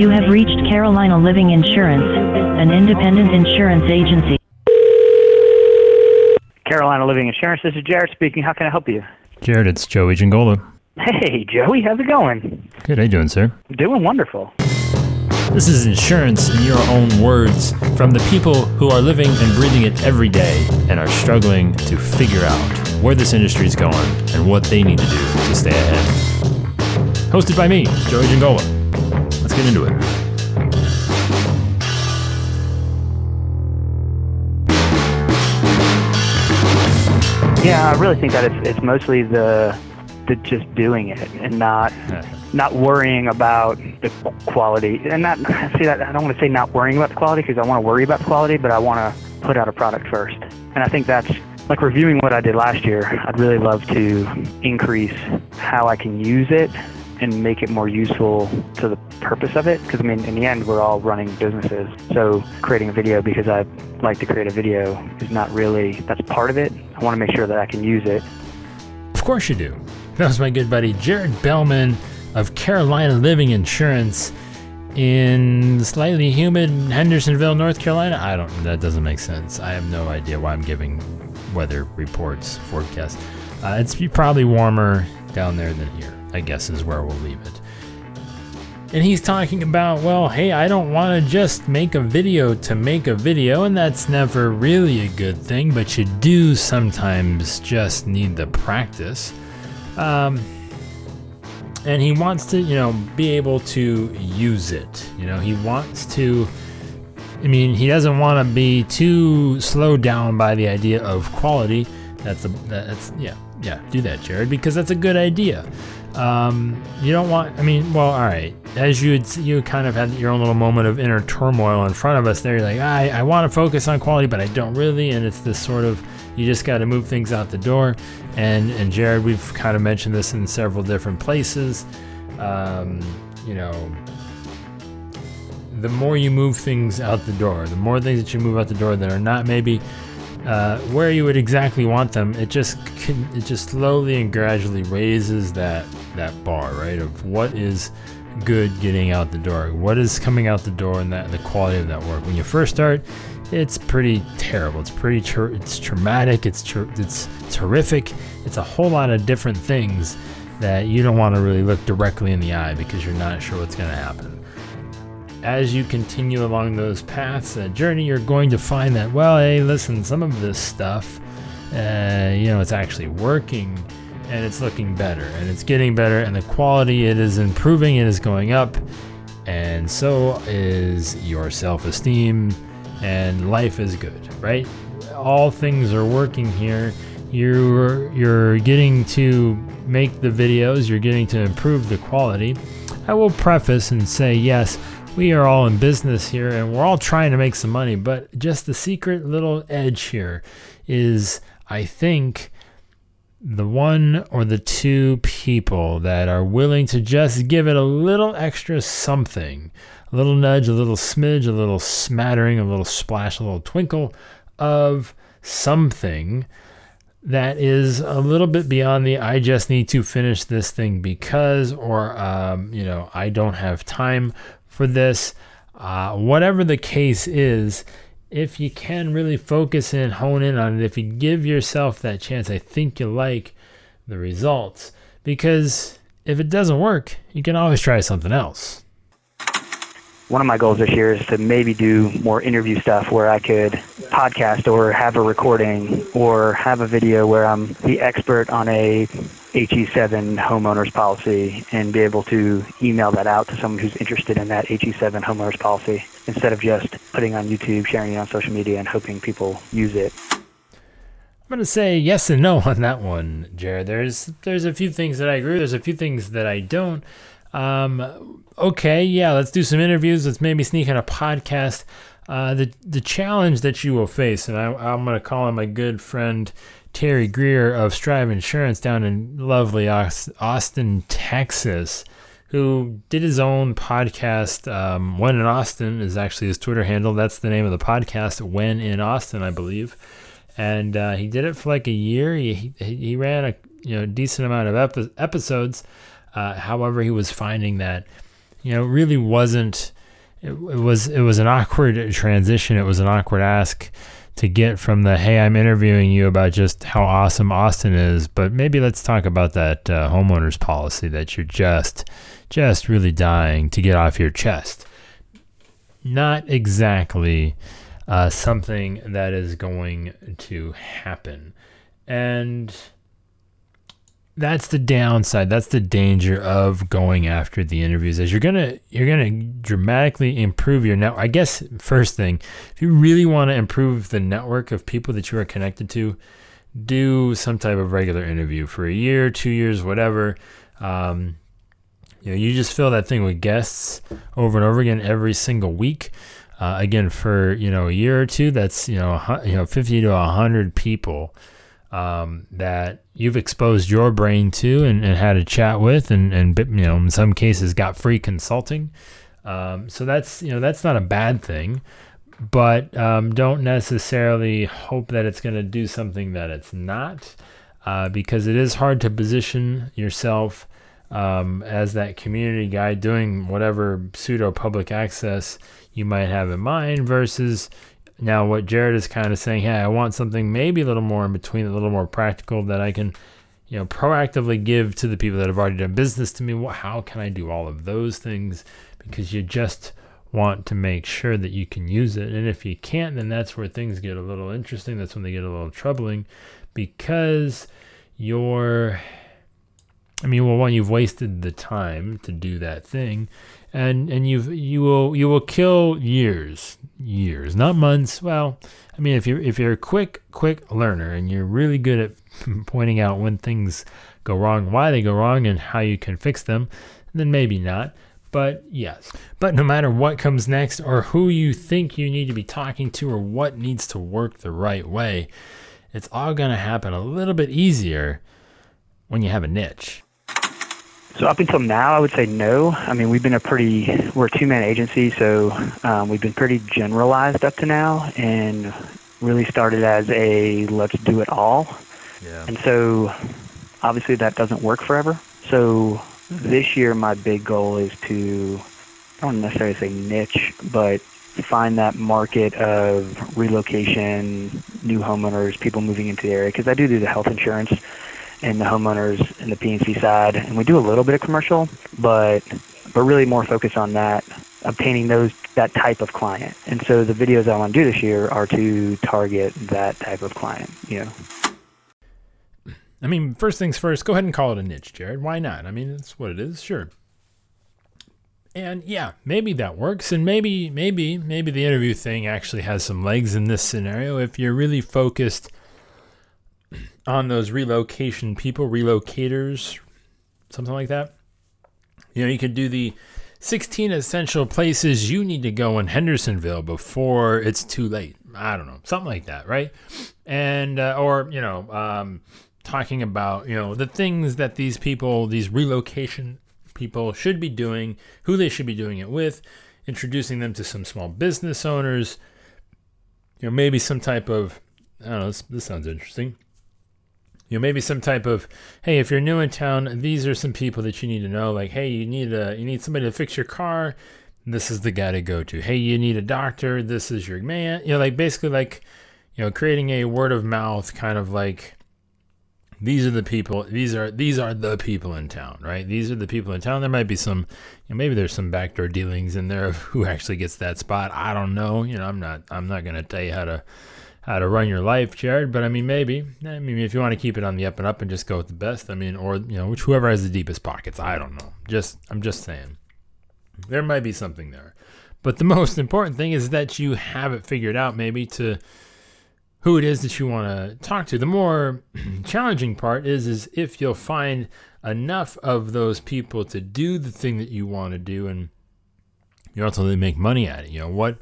You have reached Carolina Living Insurance, an independent insurance agency. Carolina Living Insurance. This is Jared speaking. How can I help you? Jared, it's Joey Giangola. Hey, Joey. How's it going? Good, how you doing, sir? Doing wonderful. This is insurance in your own words from the people who are living and breathing it every day and are struggling to figure out where this industry is going and what they need to do to stay ahead. Hosted by me, Joey Giangola. Get into it. Yeah, I really think that it's it's mostly the the just doing it and not not worrying about the quality and not see that I don't want to say not worrying about the quality because I want to worry about the quality, but I want to put out a product first. And I think that's like reviewing what I did last year. I'd really love to increase how I can use it and make it more useful to the purpose of it. Because I mean, in the end, we're all running businesses. So creating a video because I like to create a video is not really that's part of it. I want to make sure that I can use it. Of course you do. That was my good buddy Jared Bellman of Carolina Living Insurance in slightly humid Hendersonville, North Carolina. I don't. That doesn't make sense. I have no idea why I'm giving weather reports forecast. Uh, it's probably warmer down there than here. I guess is where we'll leave it. And he's talking about, well, hey, I don't want to just make a video to make a video, and that's never really a good thing, but you do sometimes just need the practice. Um, and he wants to, you know, be able to use it. You know, he wants to. I mean, he doesn't want to be too slowed down by the idea of quality. That's a that's yeah yeah do that, Jared, because that's a good idea. Um, you don't want. I mean, well, all right. As you you kind of had your own little moment of inner turmoil in front of us there. You're like, I I want to focus on quality, but I don't really. And it's this sort of you just got to move things out the door. And and Jared, we've kind of mentioned this in several different places. Um, you know, the more you move things out the door, the more things that you move out the door that are not maybe uh, where you would exactly want them, it just can, it just slowly and gradually raises that that bar, right? Of what is good getting out the door, what is coming out the door, and that the quality of that work. When you first start, it's pretty terrible. It's pretty it's traumatic. It's ter- it's terrific. It's a whole lot of different things that you don't want to really look directly in the eye because you're not sure what's going to happen as you continue along those paths, that journey, you're going to find that, well, hey, listen, some of this stuff, uh, you know, it's actually working and it's looking better and it's getting better and the quality, it is improving, it is going up, and so is your self esteem and life is good, right? All things are working here. You're, you're getting to make the videos, you're getting to improve the quality. I will preface and say, yes, we are all in business here and we're all trying to make some money, but just the secret little edge here is I think the one or the two people that are willing to just give it a little extra something, a little nudge, a little smidge, a little smattering, a little splash, a little twinkle of something that is a little bit beyond the I just need to finish this thing because, or, um, you know, I don't have time for this. Uh, whatever the case is, if you can really focus and hone in on it, if you give yourself that chance, I think you like the results. Because if it doesn't work, you can always try something else. One of my goals this year is to maybe do more interview stuff where I could podcast or have a recording or have a video where I'm the expert on a HE7 homeowners policy and be able to email that out to someone who's interested in that HE7 homeowners policy instead of just putting on YouTube, sharing it on social media, and hoping people use it. I'm gonna say yes and no on that one, Jared. There's there's a few things that I agree. There's a few things that I don't. Um, okay, yeah, let's do some interviews. Let's maybe sneak in a podcast. Uh, the the challenge that you will face, and I, I'm gonna call on my good friend Terry Greer of Strive Insurance down in lovely Austin, Texas, who did his own podcast. Um, when in Austin is actually his Twitter handle. That's the name of the podcast. When in Austin, I believe, and uh, he did it for like a year. He he, he ran a you know decent amount of epi- episodes. Uh, however, he was finding that you know, really wasn't. It, it was it was an awkward transition. It was an awkward ask to get from the hey, I'm interviewing you about just how awesome Austin is, but maybe let's talk about that uh, homeowners policy that you're just just really dying to get off your chest. Not exactly uh, something that is going to happen, and that's the downside. That's the danger of going after the interviews. is you're gonna you're gonna dramatically improve your network. I guess first thing, if you really want to improve the network of people that you are connected to, do some type of regular interview for a year, two years, whatever. Um, you know, you just fill that thing with guests over and over again every single week. Uh, again, for you know a year or two, that's you know you know fifty to hundred people um, that you've exposed your brain to and, and, had a chat with and, and you know in some cases got free consulting. Um, so that's you know that's not a bad thing but um, don't necessarily hope that it's going to do something that it's not uh, because it is hard to position yourself um, as that community guy doing whatever pseudo public access you might have in mind versus now, what Jared is kind of saying, hey, I want something maybe a little more in between, a little more practical that I can, you know, proactively give to the people that have already done business to me. How can I do all of those things? Because you just want to make sure that you can use it. And if you can't, then that's where things get a little interesting. That's when they get a little troubling because you're, I mean, well, one, you've wasted the time to do that thing and and you you will you will kill years years not months. Well i mean if you're if you're a quick quick learner and you're really good at pointing out when things go wrong why they go wrong and how you can fix them then maybe not. But yes. But no matter what comes next or who you think you need to be talking to or what needs to work the right way it's all going to happen a little bit easier when you have a niche so up until now, I would say no. I mean, we've been a pretty we're a two man agency, so um, we've been pretty generalized up to now, and really started as a let's do it all. Yeah. And so, obviously, that doesn't work forever. So this year, my big goal is to I don't necessarily say niche, but find that market of relocation, new homeowners, people moving into the area, because I do do the health insurance and the homeowners and the P&C side, and we do a little bit of commercial, but but really more focused on that, obtaining those that type of client. And so the videos I want to do this year are to target that type of client. You know. I mean, first things first, go ahead and call it a niche, Jared. Why not? I mean, it's what it is, sure. And yeah, maybe that works, and maybe, maybe, maybe the interview thing actually has some legs in this scenario if you're really focused on those relocation people, relocators, something like that. You know, you could do the 16 essential places you need to go in Hendersonville before it's too late. I don't know, something like that, right? And uh, or you know, um, talking about you know the things that these people, these relocation people, should be doing, who they should be doing it with, introducing them to some small business owners. You know, maybe some type of I don't know. This, this sounds interesting you know maybe some type of hey if you're new in town these are some people that you need to know. Like hey you need a you need somebody to fix your car. This is the guy to go to. Hey you need a doctor. This is your man. You know like basically like you know creating a word of mouth kind of like these are the people these are these are the people in town right? These are the people in town. There might be some you know, maybe there's some backdoor dealings in there of who actually gets that spot. I don't know. You know i'm not i'm not going to tell you how to how to run your life, Jared. But I mean, maybe. I mean, if you want to keep it on the up and up and just go with the best, I mean, or you know, which whoever has the deepest pockets. I don't know. Just I'm just saying, there might be something there. But the most important thing is that you have it figured out, maybe to who it is that you want to talk to. The more challenging part is is if you'll find enough of those people to do the thing that you want to do and you ultimately make money at it. You know what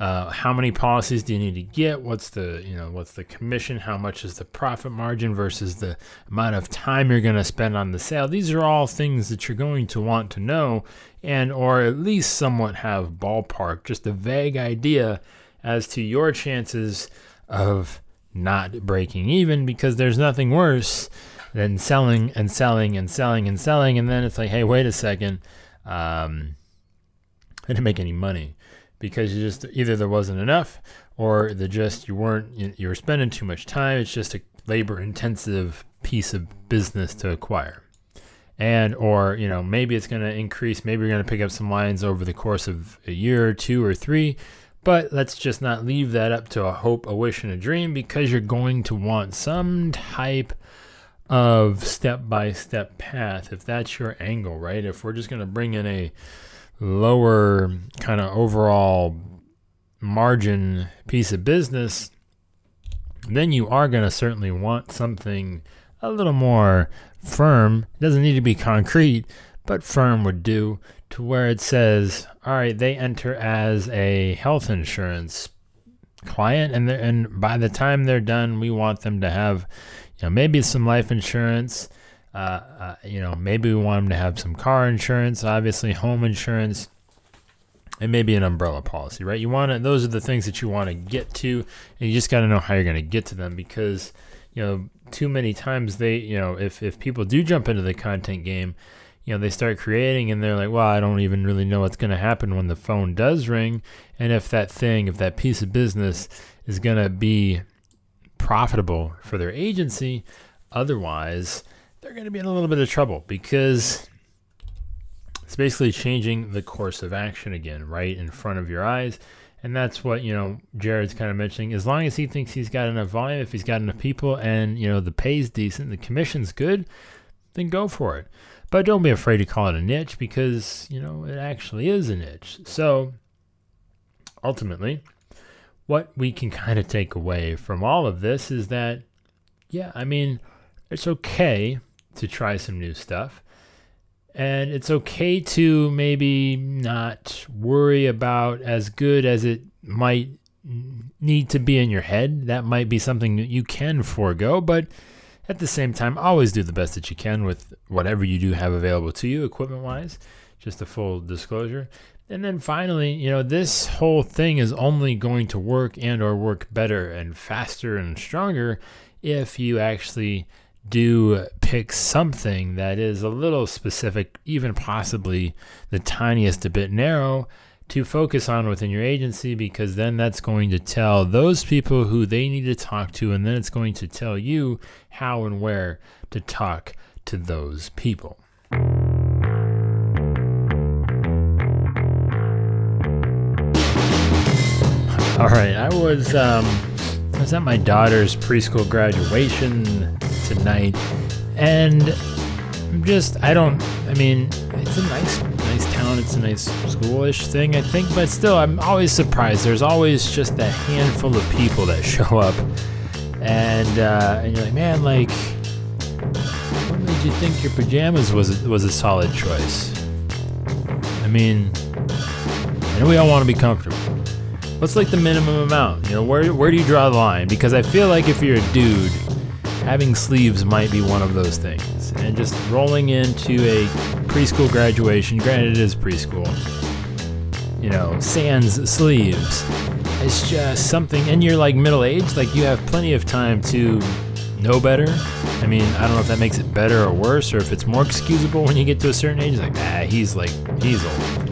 uh, how many policies do you need to get? What's the you know what's the commission? How much is the profit margin versus the amount of time you're going to spend on the sale? These are all things that you're going to want to know, and or at least somewhat have ballpark, just a vague idea as to your chances of not breaking even. Because there's nothing worse than selling and selling and selling and selling, and then it's like, hey, wait a second. Um, I didn't make any money because you just either there wasn't enough or the just you weren't you, were spending too much time. It's just a labor intensive piece of business to acquire. And or, you know, maybe it's going to increase, maybe you're going to pick up some lines over the course of a year or two or three, but let's just not leave that up to a hope, a wish and a dream because you're going to want some type of step by step path if that's your angle, right? If we're just going to bring in a lower kind of overall margin piece of business, then you are going to certainly want something a little more firm. It doesn't need to be concrete, but firm would do to where it says, all right, they enter as a health insurance client and and by the time they're done, we want them to have you know, maybe some life insurance. Uh, uh, you know, maybe we want them to have some car insurance, obviously home insurance, and maybe an umbrella policy, right? You want to; those are the things that you want to get to, and you just got to know how you're going to get to them because you know too many times they, you know, if if people do jump into the content game, you know, they start creating and they're like, well, I don't even really know what's going to happen when the phone does ring, and if that thing, if that piece of business is going to be profitable for their agency. Otherwise, they're going to be in a little bit of trouble because it's basically changing the course of action again right in front of your eyes. And that's what, you know, Jared's kind of mentioning. As long as he thinks he's got enough volume, if he's got enough people and, you know, the pay's decent, the commission's good, then go for it. But don't be afraid to call it a niche because, you know, it actually is a niche. So ultimately, what we can kind of take away from all of this is that, yeah, I mean, it's okay to try some new stuff. And it's okay to maybe not worry about as good as it might need to be in your head. That might be something that you can forego, but at the same time, always do the best that you can with whatever you do have available to you, equipment wise. Just a full disclosure. And then finally, you know, this whole thing is only going to work and or work better and faster and stronger if you actually do pick something that is a little specific, even possibly the tiniest a bit narrow to focus on within your agency because then that's going to tell those people who they need to talk to and then it's going to tell you how and where to talk to those people. All right, I was um, I was at my daughter's preschool graduation tonight, and I'm just I don't I mean it's a nice nice town, it's a nice schoolish thing I think, but still I'm always surprised. There's always just a handful of people that show up, and uh, and you're like, man, like, what made you think your pajamas was was a solid choice? I mean, I know we all want to be comfortable. What's like the minimum amount? You know, where where do you draw the line? Because I feel like if you're a dude, having sleeves might be one of those things. And just rolling into a preschool graduation, granted it is preschool, you know, sans sleeves. It's just something, and you're like middle aged, like you have plenty of time to know better. I mean, I don't know if that makes it better or worse, or if it's more excusable when you get to a certain age. Like, ah, he's like, he's old.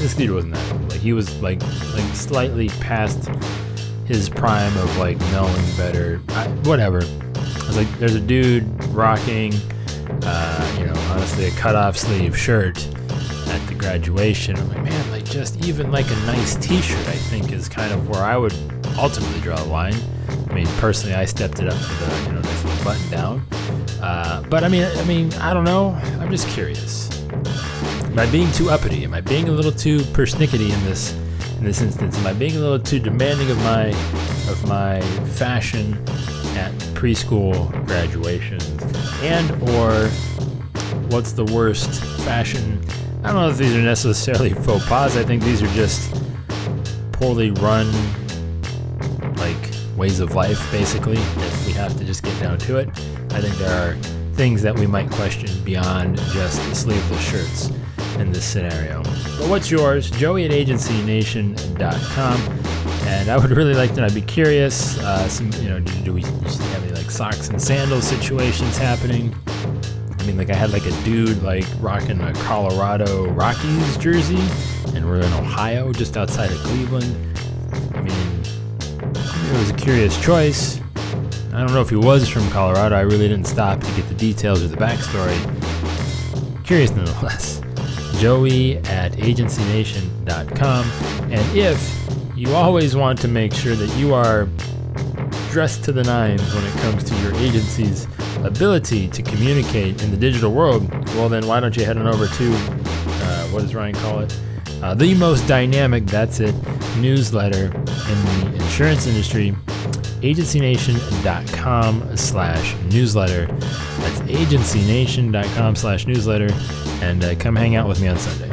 This dude wasn't that old. Like, he was like, like slightly past his prime of like knowing better. I, whatever. Was like, there's a dude rocking, uh, you know, honestly, a cut-off sleeve shirt at the graduation. I'm like, man, like just even like a nice T-shirt, I think is kind of where I would ultimately draw the line. I mean, personally, I stepped it up to the you know little button down. Uh, but I mean, I mean, I don't know. I'm just curious. Am I being too uppity? Am I being a little too persnickety in this in this instance? Am I being a little too demanding of my of my fashion at preschool graduation? And or what's the worst fashion? I don't know if these are necessarily faux pas. I think these are just poorly run like ways of life basically if we have to just get down to it i think there are things that we might question beyond just sleeveless shirts in this scenario but what's yours joey at agencynation.com and i would really like to i'd be curious uh, some you know do, do we have any like socks and sandals situations happening I mean, like I had like a dude like rocking a Colorado Rockies jersey and we're in Ohio, just outside of Cleveland. I mean, it was a curious choice. I don't know if he was from Colorado. I really didn't stop to get the details or the backstory. Curious nonetheless. Joey at agencynation.com. And if you always want to make sure that you are dressed to the nines when it comes to your agency's ability to communicate in the digital world, well, then why don't you head on over to, uh, what does Ryan call it? Uh, the most dynamic, that's it, newsletter in the insurance industry, agencynation.com slash newsletter. That's agencynation.com slash newsletter. And uh, come hang out with me on Sunday.